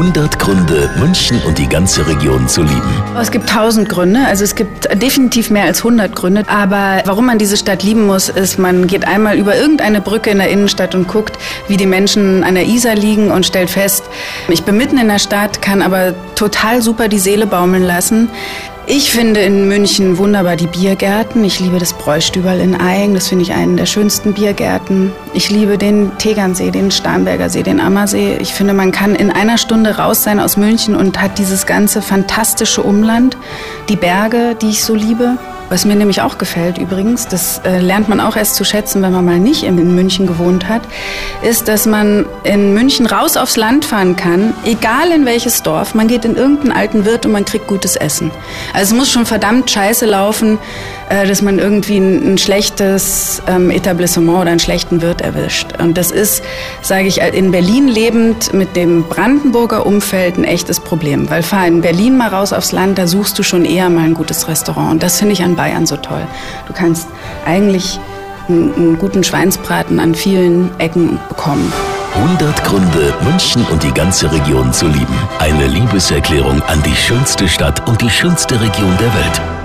100 Gründe, München und die ganze Region zu lieben. Es gibt tausend Gründe, also es gibt definitiv mehr als 100 Gründe. Aber warum man diese Stadt lieben muss, ist, man geht einmal über irgendeine Brücke in der Innenstadt und guckt, wie die Menschen an der Isar liegen und stellt fest, ich bin mitten in der Stadt, kann aber total super die Seele baumeln lassen. Ich finde in München wunderbar die Biergärten. Ich liebe das Bräustüberl in Eigen. Das finde ich einen der schönsten Biergärten. Ich liebe den Tegernsee, den Starnberger See, den Ammersee. Ich finde, man kann in einer Stunde raus sein aus München und hat dieses ganze fantastische Umland. Die Berge, die ich so liebe. Was mir nämlich auch gefällt übrigens, das äh, lernt man auch erst zu schätzen, wenn man mal nicht in München gewohnt hat, ist, dass man in München raus aufs Land fahren kann, egal in welches Dorf. Man geht in irgendeinen alten Wirt und man kriegt gutes Essen. Also es muss schon verdammt scheiße laufen, dass man irgendwie ein, ein schlechtes ähm, Etablissement oder einen schlechten Wirt erwischt. Und das ist, sage ich, in Berlin lebend mit dem Brandenburger Umfeld ein echtes Problem. Weil fahr in Berlin mal raus aufs Land, da suchst du schon eher mal ein gutes Restaurant. Und das finde ich an Bayern so toll. Du kannst eigentlich einen, einen guten Schweinsbraten an vielen Ecken bekommen. 100 Gründe, München und die ganze Region zu lieben. Eine Liebeserklärung an die schönste Stadt und die schönste Region der Welt.